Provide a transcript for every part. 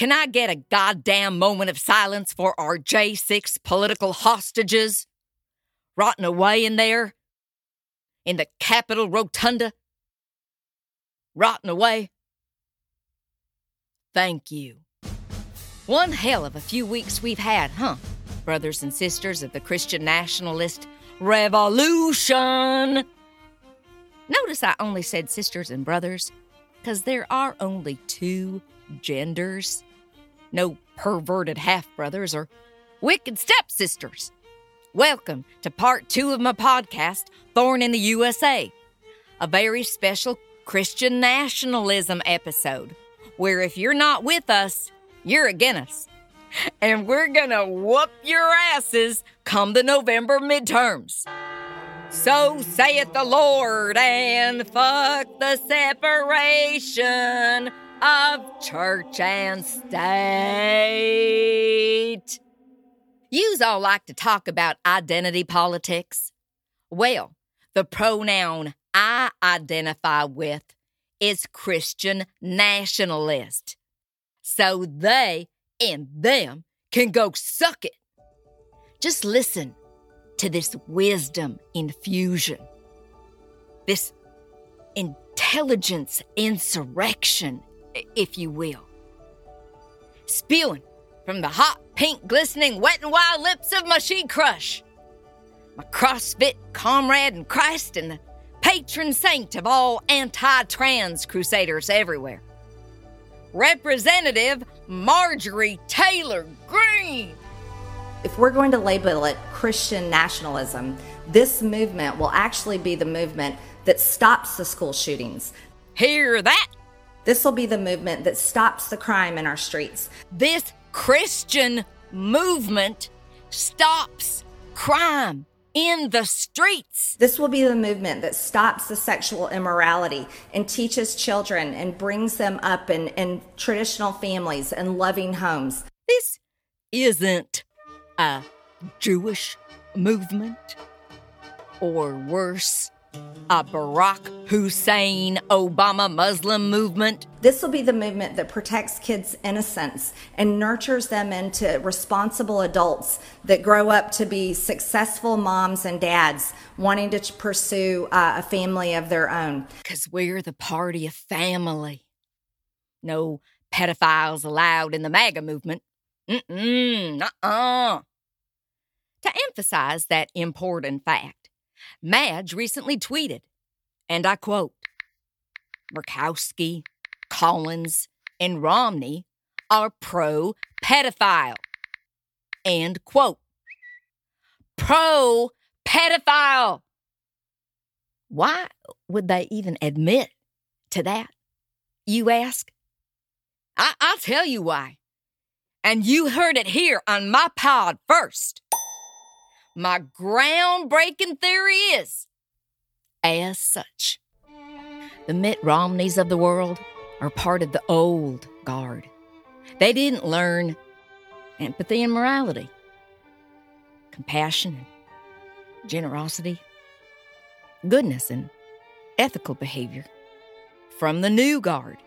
Can I get a goddamn moment of silence for our J6 political hostages? Rotting away in there? In the Capitol Rotunda? Rotting away? Thank you. One hell of a few weeks we've had, huh? Brothers and sisters of the Christian nationalist revolution. Notice I only said sisters and brothers, because there are only two genders. No perverted half brothers or wicked stepsisters. Welcome to part two of my podcast, Thorn in the USA, a very special Christian nationalism episode, where if you're not with us, you're against us. And we're gonna whoop your asses come the November midterms. So saith the Lord, and fuck the separation of church and state. Yous all like to talk about identity politics. Well, the pronoun I identify with is Christian nationalist. So they and them can go suck it. Just listen to this wisdom infusion, this intelligence insurrection, if you will, spewing from the hot, pink, glistening, wet and wild lips of my she crush, my CrossFit comrade in Christ and the patron saint of all anti trans crusaders everywhere. Representative Marjorie Taylor Greene. If we're going to label it Christian nationalism, this movement will actually be the movement that stops the school shootings. Hear that? This will be the movement that stops the crime in our streets. This Christian movement stops crime in the streets. This will be the movement that stops the sexual immorality and teaches children and brings them up in, in traditional families and loving homes. This isn't a Jewish movement, or worse, a Barack Hussein Obama Muslim movement. This will be the movement that protects kids' innocence and nurtures them into responsible adults that grow up to be successful moms and dads wanting to pursue uh, a family of their own. Because we're the party of family. No pedophiles allowed in the MAGA movement. Mm-mm, uh-uh. To emphasize that important fact, Madge recently tweeted, and I quote Murkowski, Collins, and Romney are pro pedophile. End quote. Pro pedophile. Why would they even admit to that? You ask? I- I'll tell you why. And you heard it here on my pod first. My groundbreaking theory is as such. The Mitt Romneys of the world are part of the old guard. They didn't learn empathy and morality, compassion and generosity, goodness and ethical behavior from the new guard.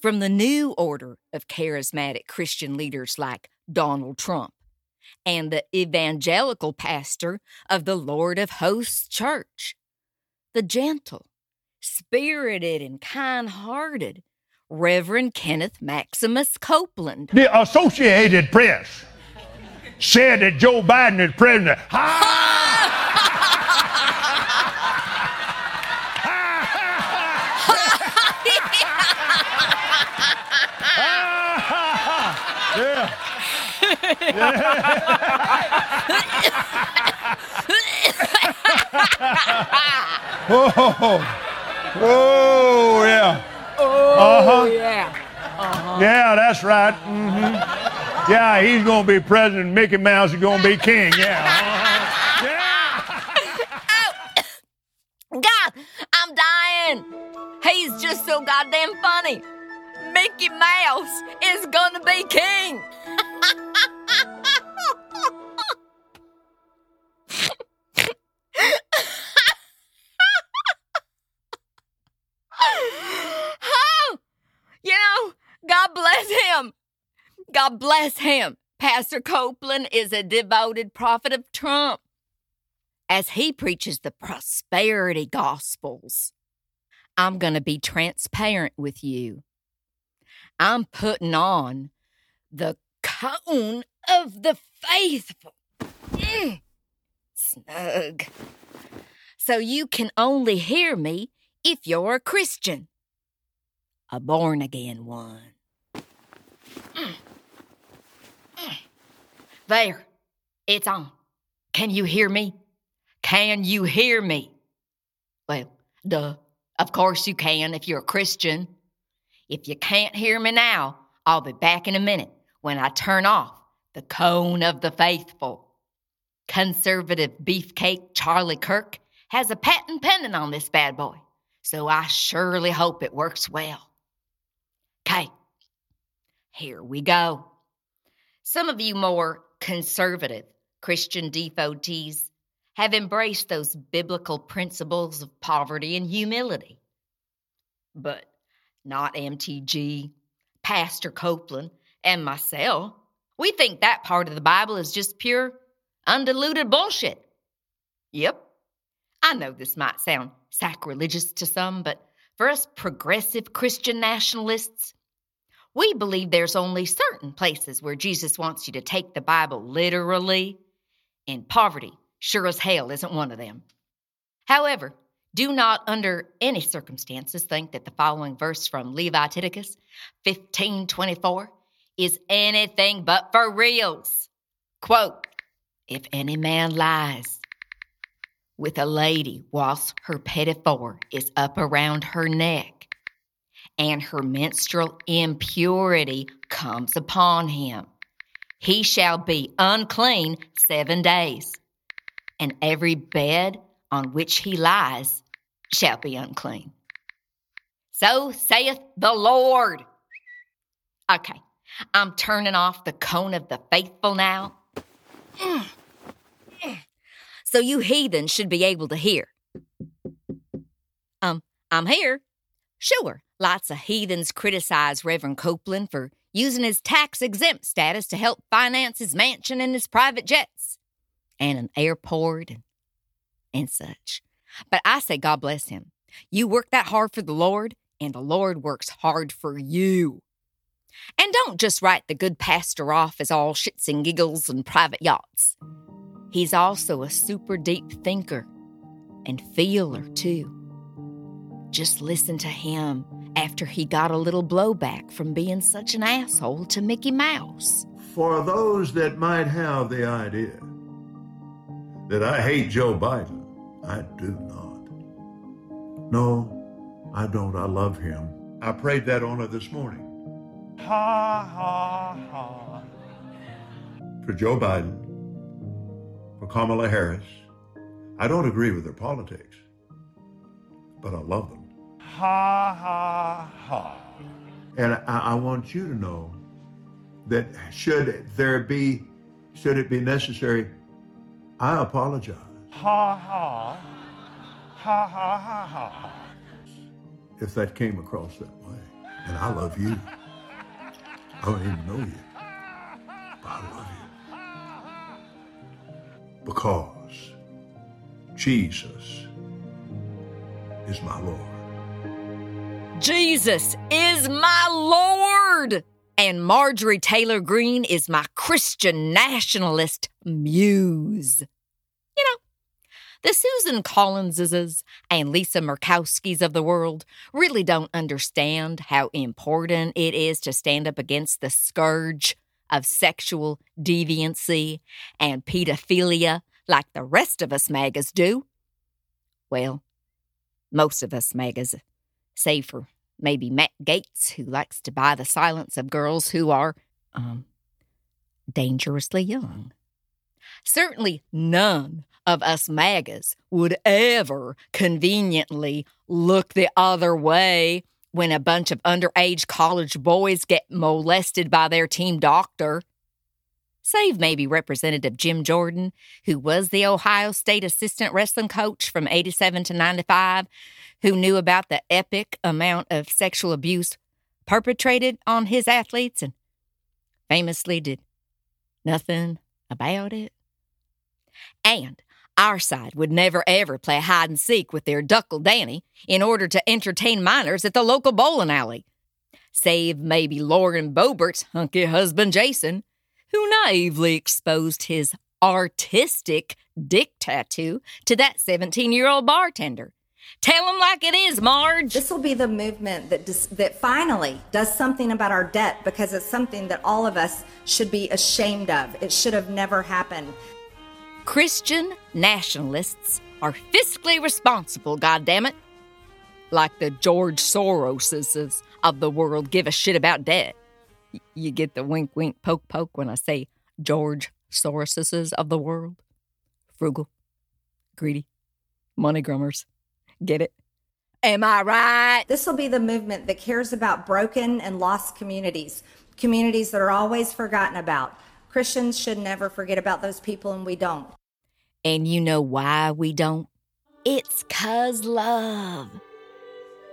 From the new order of charismatic Christian leaders like Donald Trump and the evangelical pastor of the Lord of Hosts Church, the gentle, spirited, and kind hearted Reverend Kenneth Maximus Copeland. The Associated Press said that Joe Biden is president. oh, oh, yeah. Oh, Uh-huh. yeah. Yeah, that's right. hmm Yeah, he's going to be president. Mickey Mouse is going to be king. Yeah. Uh-huh. Yeah. God, I'm dying. He's just so goddamn funny. Mickey Mouse is gonna be king. God bless him. God bless him. Pastor Copeland is a devoted prophet of Trump as he preaches the prosperity gospels. I'm going to be transparent with you. I'm putting on the cone of the faithful. Mm. Snug. So you can only hear me if you're a Christian, a born again one. Mm. Mm. There, it's on. Can you hear me? Can you hear me? Well, duh. Of course you can if you're a Christian. If you can't hear me now, I'll be back in a minute when I turn off the cone of the faithful. Conservative beefcake Charlie Kirk has a patent pending on this bad boy, so I surely hope it works well. Okay, here we go. Some of you more conservative Christian devotees have embraced those biblical principles of poverty and humility. But not MTG, Pastor Copeland, and myself. We think that part of the Bible is just pure, undiluted bullshit. Yep. I know this might sound sacrilegious to some, but for us progressive Christian nationalists, we believe there's only certain places where Jesus wants you to take the Bible literally, and poverty sure as hell isn't one of them. However, do not under any circumstances think that the following verse from Leviticus 15:24 is anything but for reals. Quote, if any man lies with a lady whilst her pinafore is up around her neck and her menstrual impurity comes upon him, he shall be unclean seven days, and every bed on which he lies shall be unclean. So saith the Lord. Okay, I'm turning off the cone of the faithful now. So you heathens should be able to hear. Um, I'm here. Sure, lots of heathens criticize Reverend Copeland for using his tax exempt status to help finance his mansion and his private jets and an airport and, and such. But I say, God bless him. You work that hard for the Lord, and the Lord works hard for you. And don't just write the good pastor off as all shits and giggles and private yachts. He's also a super deep thinker and feeler, too. Just listen to him after he got a little blowback from being such an asshole to Mickey Mouse. For those that might have the idea that I hate Joe Biden, I do not. No, I don't. I love him. I prayed that on her this morning. Ha, ha, ha. For Joe Biden, for Kamala Harris, I don't agree with their politics, but I love them. Ha, ha, ha. And I, I want you to know that should there be, should it be necessary, I apologize. Ha, ha. Ha, ha, ha, ha, ha. if that came across that way. And I love you. I don't even know you. But I love you. Because Jesus is my Lord. Jesus is my Lord. And Marjorie Taylor Greene is my Christian nationalist muse. You know, the Susan Collinses and Lisa Murkowskis of the world really don't understand how important it is to stand up against the scourge of sexual deviancy and pedophilia like the rest of us magas do. Well, most of us magas, save for maybe Matt Gaetz, who likes to buy the silence of girls who are, um, dangerously young. Certainly none of us MAGAs would ever conveniently look the other way when a bunch of underage college boys get molested by their team doctor. Save maybe Representative Jim Jordan, who was the Ohio State assistant wrestling coach from 87 to 95, who knew about the epic amount of sexual abuse perpetrated on his athletes and famously did nothing about it. And our side would never ever play hide and seek with their duckle Danny in order to entertain minors at the local bowling alley. Save maybe Lauren Boebert's hunky husband Jayson, who naively exposed his artistic dick tattoo to that 17 year old bartender. Tell him like it is, Marge. This will be the movement that dis- that finally does something about our debt because it's something that all of us should be ashamed of. It should have never happened. Christian nationalists are fiscally responsible, goddammit. Like the George Soroses of the world give a shit about debt. Y- You get the wink, wink, poke, poke when I say George Soroses of the world. Frugal, greedy, money grummers. Get it? Am I right? This will be the movement that cares about broken and lost communities, communities that are always forgotten about. Christians should never forget about those people, and we don't. And you know why we don't? It's 'cause love.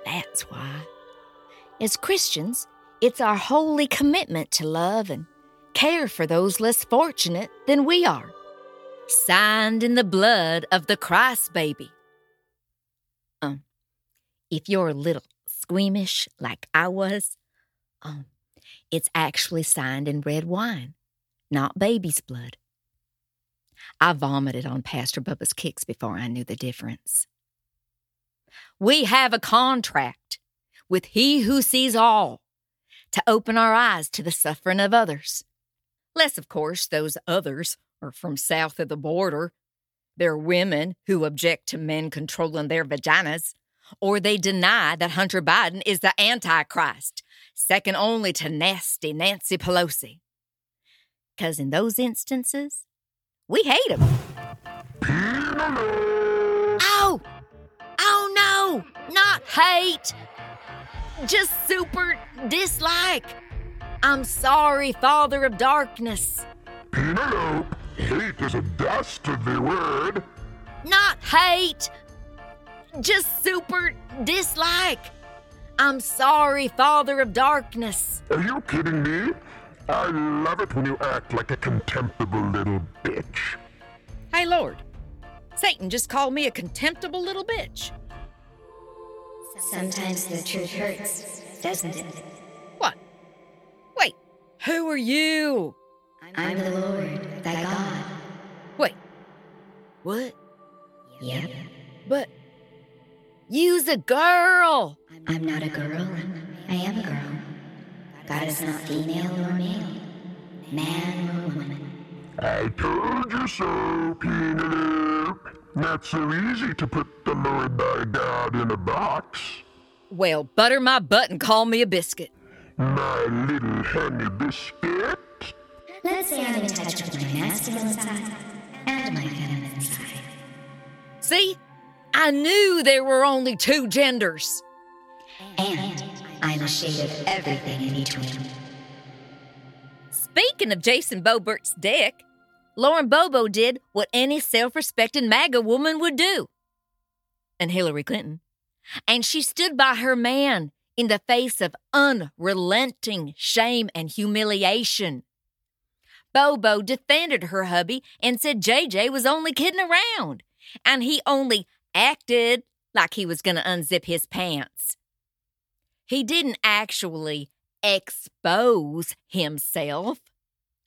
That's why. As Christians, it's our holy commitment to love and care for those less fortunate than we are. Signed in the blood of the Christ baby. Um, if you're a little squeamish like I was, um, it's actually signed in red wine, not baby's blood. I vomited on Pastor Bubba's kicks before I knew the difference. We have a contract with He who sees all to open our eyes to the suffering of others. Less, of course, those others are from south of the border. They're women who object to men controlling their vaginas, or they deny that Hunter Biden is the Antichrist, second only to nasty Nancy Pelosi. Because in those instances, we hate him. Oh! Oh no! Not hate! Just super dislike. I'm sorry, Father of Darkness. Penelope, hate is a dastardly word. Not hate! Just super dislike. I'm sorry, Father of Darkness. Are you kidding me? I love it when you act like a contemptible little bitch. Hey, Lord. Satan just called me a contemptible little bitch. Sometimes the truth hurts, doesn't it? What? Wait, who are you? I'm the Lord, thy God. Wait, what? Yep. But you's a girl. I'm not a girl. I am a girl. God is not female or male, man or woman. I told you so, Penelope. Not so easy to put the Lord thy God in a box. Well, butter my butt and call me a biscuit. My little honey biscuit. Let's say I'm in touch with my masculine side and my feminine side. See? I knew there were only two genders. And I'm a shade of everything in between. Speaking of Jayson Boebert's dick, Lauren Bobo did what any self respecting MAGA woman would do. And Hillary Clinton. And she stood by her man in the face of unrelenting shame and humiliation. Bobo defended her hubby and said JJ was only kidding around, and he only acted like he was going to unzip his pants. He didn't actually expose himself.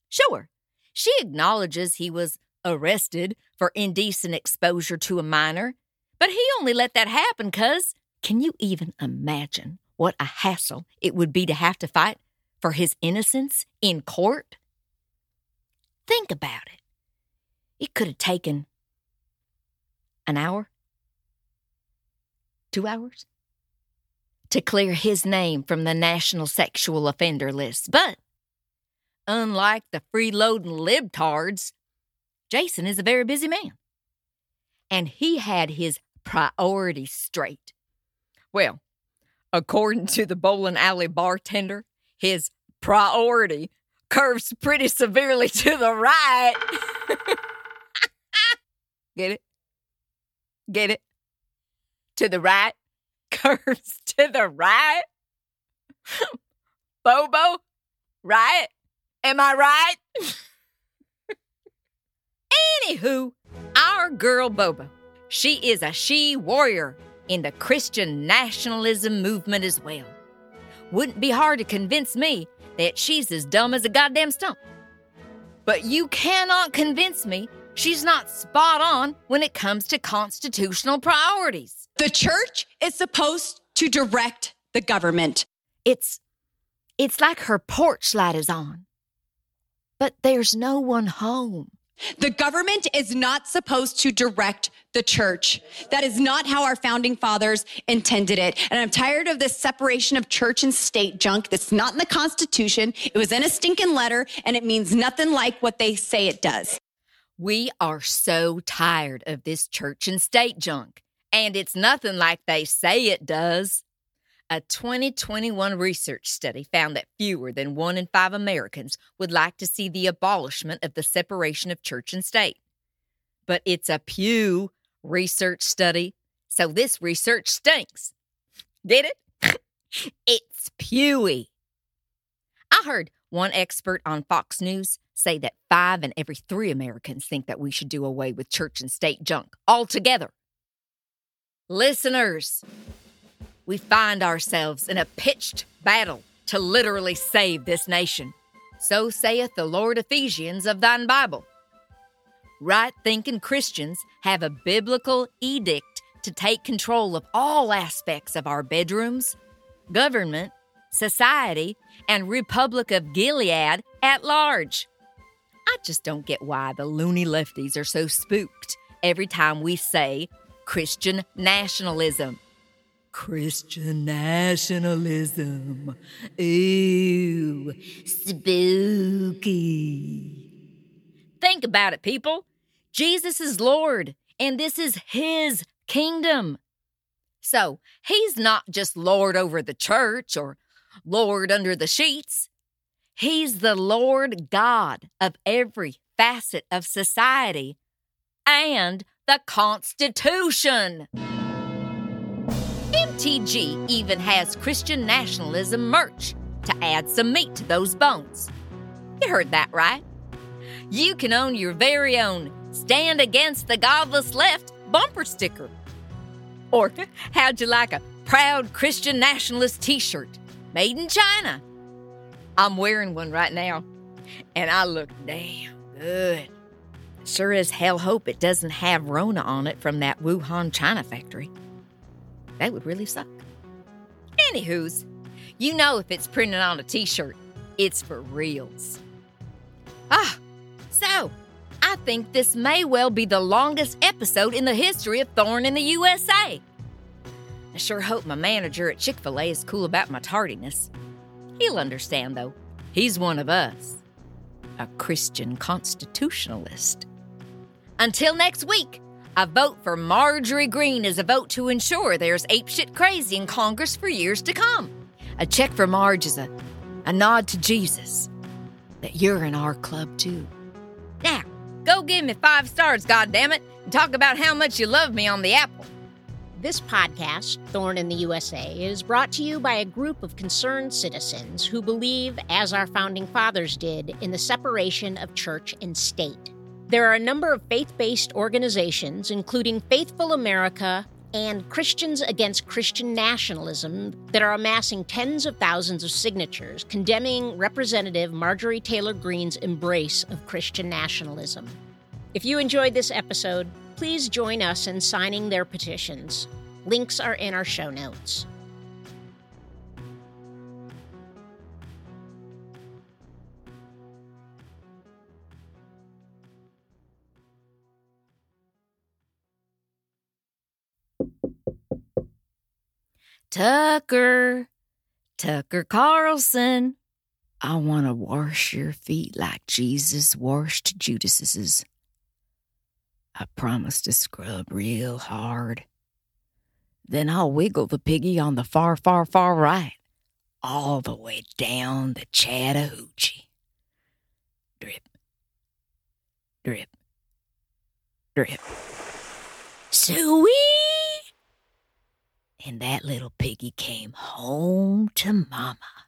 Sure, she acknowledges he was arrested for indecent exposure to a minor, but he only let that happen because can you even imagine what a hassle it would be to have to fight for his innocence in court? Think about it. It could have taken an hour, two hours to clear his name from the National Sexual Offender List. But unlike the freeloading libtards, Jayson is a very busy man. And he had his priorities straight. Well, according to the bowling alley bartender, his priority curves pretty severely to the right. Get it? Get it? To the right? Curves to the right? Bobo? Right? Am I right? Anywho, our girl Boba, she is a she warrior in the Christian nationalism movement as well. Wouldn't be hard to convince me that she's as dumb as a goddamn stump. But you cannot convince me she's not spot on when it comes to constitutional priorities. The church is supposed to direct the government. It's it's like her porch light is on. But there's no one home. The government is not supposed to direct the church. That is not how our founding fathers intended it. And I'm tired of this separation of church and state junk that's not in the Constitution. It was in a stinking letter, and it means nothing like what they say it does. We are so tired of this church and state junk, and it's nothing like they say it does. A 2021 research study found that fewer than one in five Americans would like to see the abolishment of the separation of church and state. But it's a Pew research study, so this research stinks. Did it? it's Pewy. I heard one expert on Fox News say that five in every three Americans think that we should do away with church and state junk altogether. Listeners, we find ourselves in a pitched battle to literally save this nation. So saith the Lord Ephesians of thine Bible. Right thinking Christians have a biblical edict to take control of all aspects of our bedrooms, government, society, and Republic of Gilead at large. I just don't get why the loony lefties are so spooked every time we say Christian nationalism. Christian nationalism. Ooh, spooky. Think about it, people. Jesus is Lord, and this is His kingdom. So He's not just Lord over the church or Lord under the sheets. He's the Lord God of every facet of society and the Constitution. MTG even has Christian nationalism merch to add some meat to those bones. You heard that right. You can own your very own Stand Against the Godless Left bumper sticker. Or how'd you like a proud Christian nationalist t shirt made in China? I'm wearing one right now, and I look damn good. Sure as hell hope it doesn't have Rona on it from that Wuhan China factory. That would really suck. Anywho's, you know if it's printed on a t shirt, it's for reals. Ah, so I think this may well be the longest episode in the history of Thorn in the USA. I sure hope my manager at Chick fil A is cool about my tardiness. He'll understand, though. He's one of us, a Christian constitutionalist. Until next week, a vote for Marjorie Greene is a vote to ensure there's apeshit crazy in Congress for years to come. A check for Marge is a, a nod to Jesus that you're in our club too. Now, go give me five stars, goddammit, and talk about how much you love me on the apple. This podcast, Thorn in the USA, is brought to you by a group of concerned citizens who believe, as our founding fathers did, in the separation of church and state. There are a number of faith based organizations, including Faithful America and Christians Against Christian Nationalism, that are amassing tens of thousands of signatures condemning Representative Marjorie Taylor Greene's embrace of Christian nationalism. If you enjoyed this episode, please join us in signing their petitions. Links are in our show notes. Tucker, Tucker Carlson, I want to wash your feet like Jesus washed Judas's. I promise to scrub real hard. Then I'll wiggle the piggy on the far, far, far right, all the way down the Chattahoochee. Drip, drip, drip. Sweet! And that little piggy came home to Mama.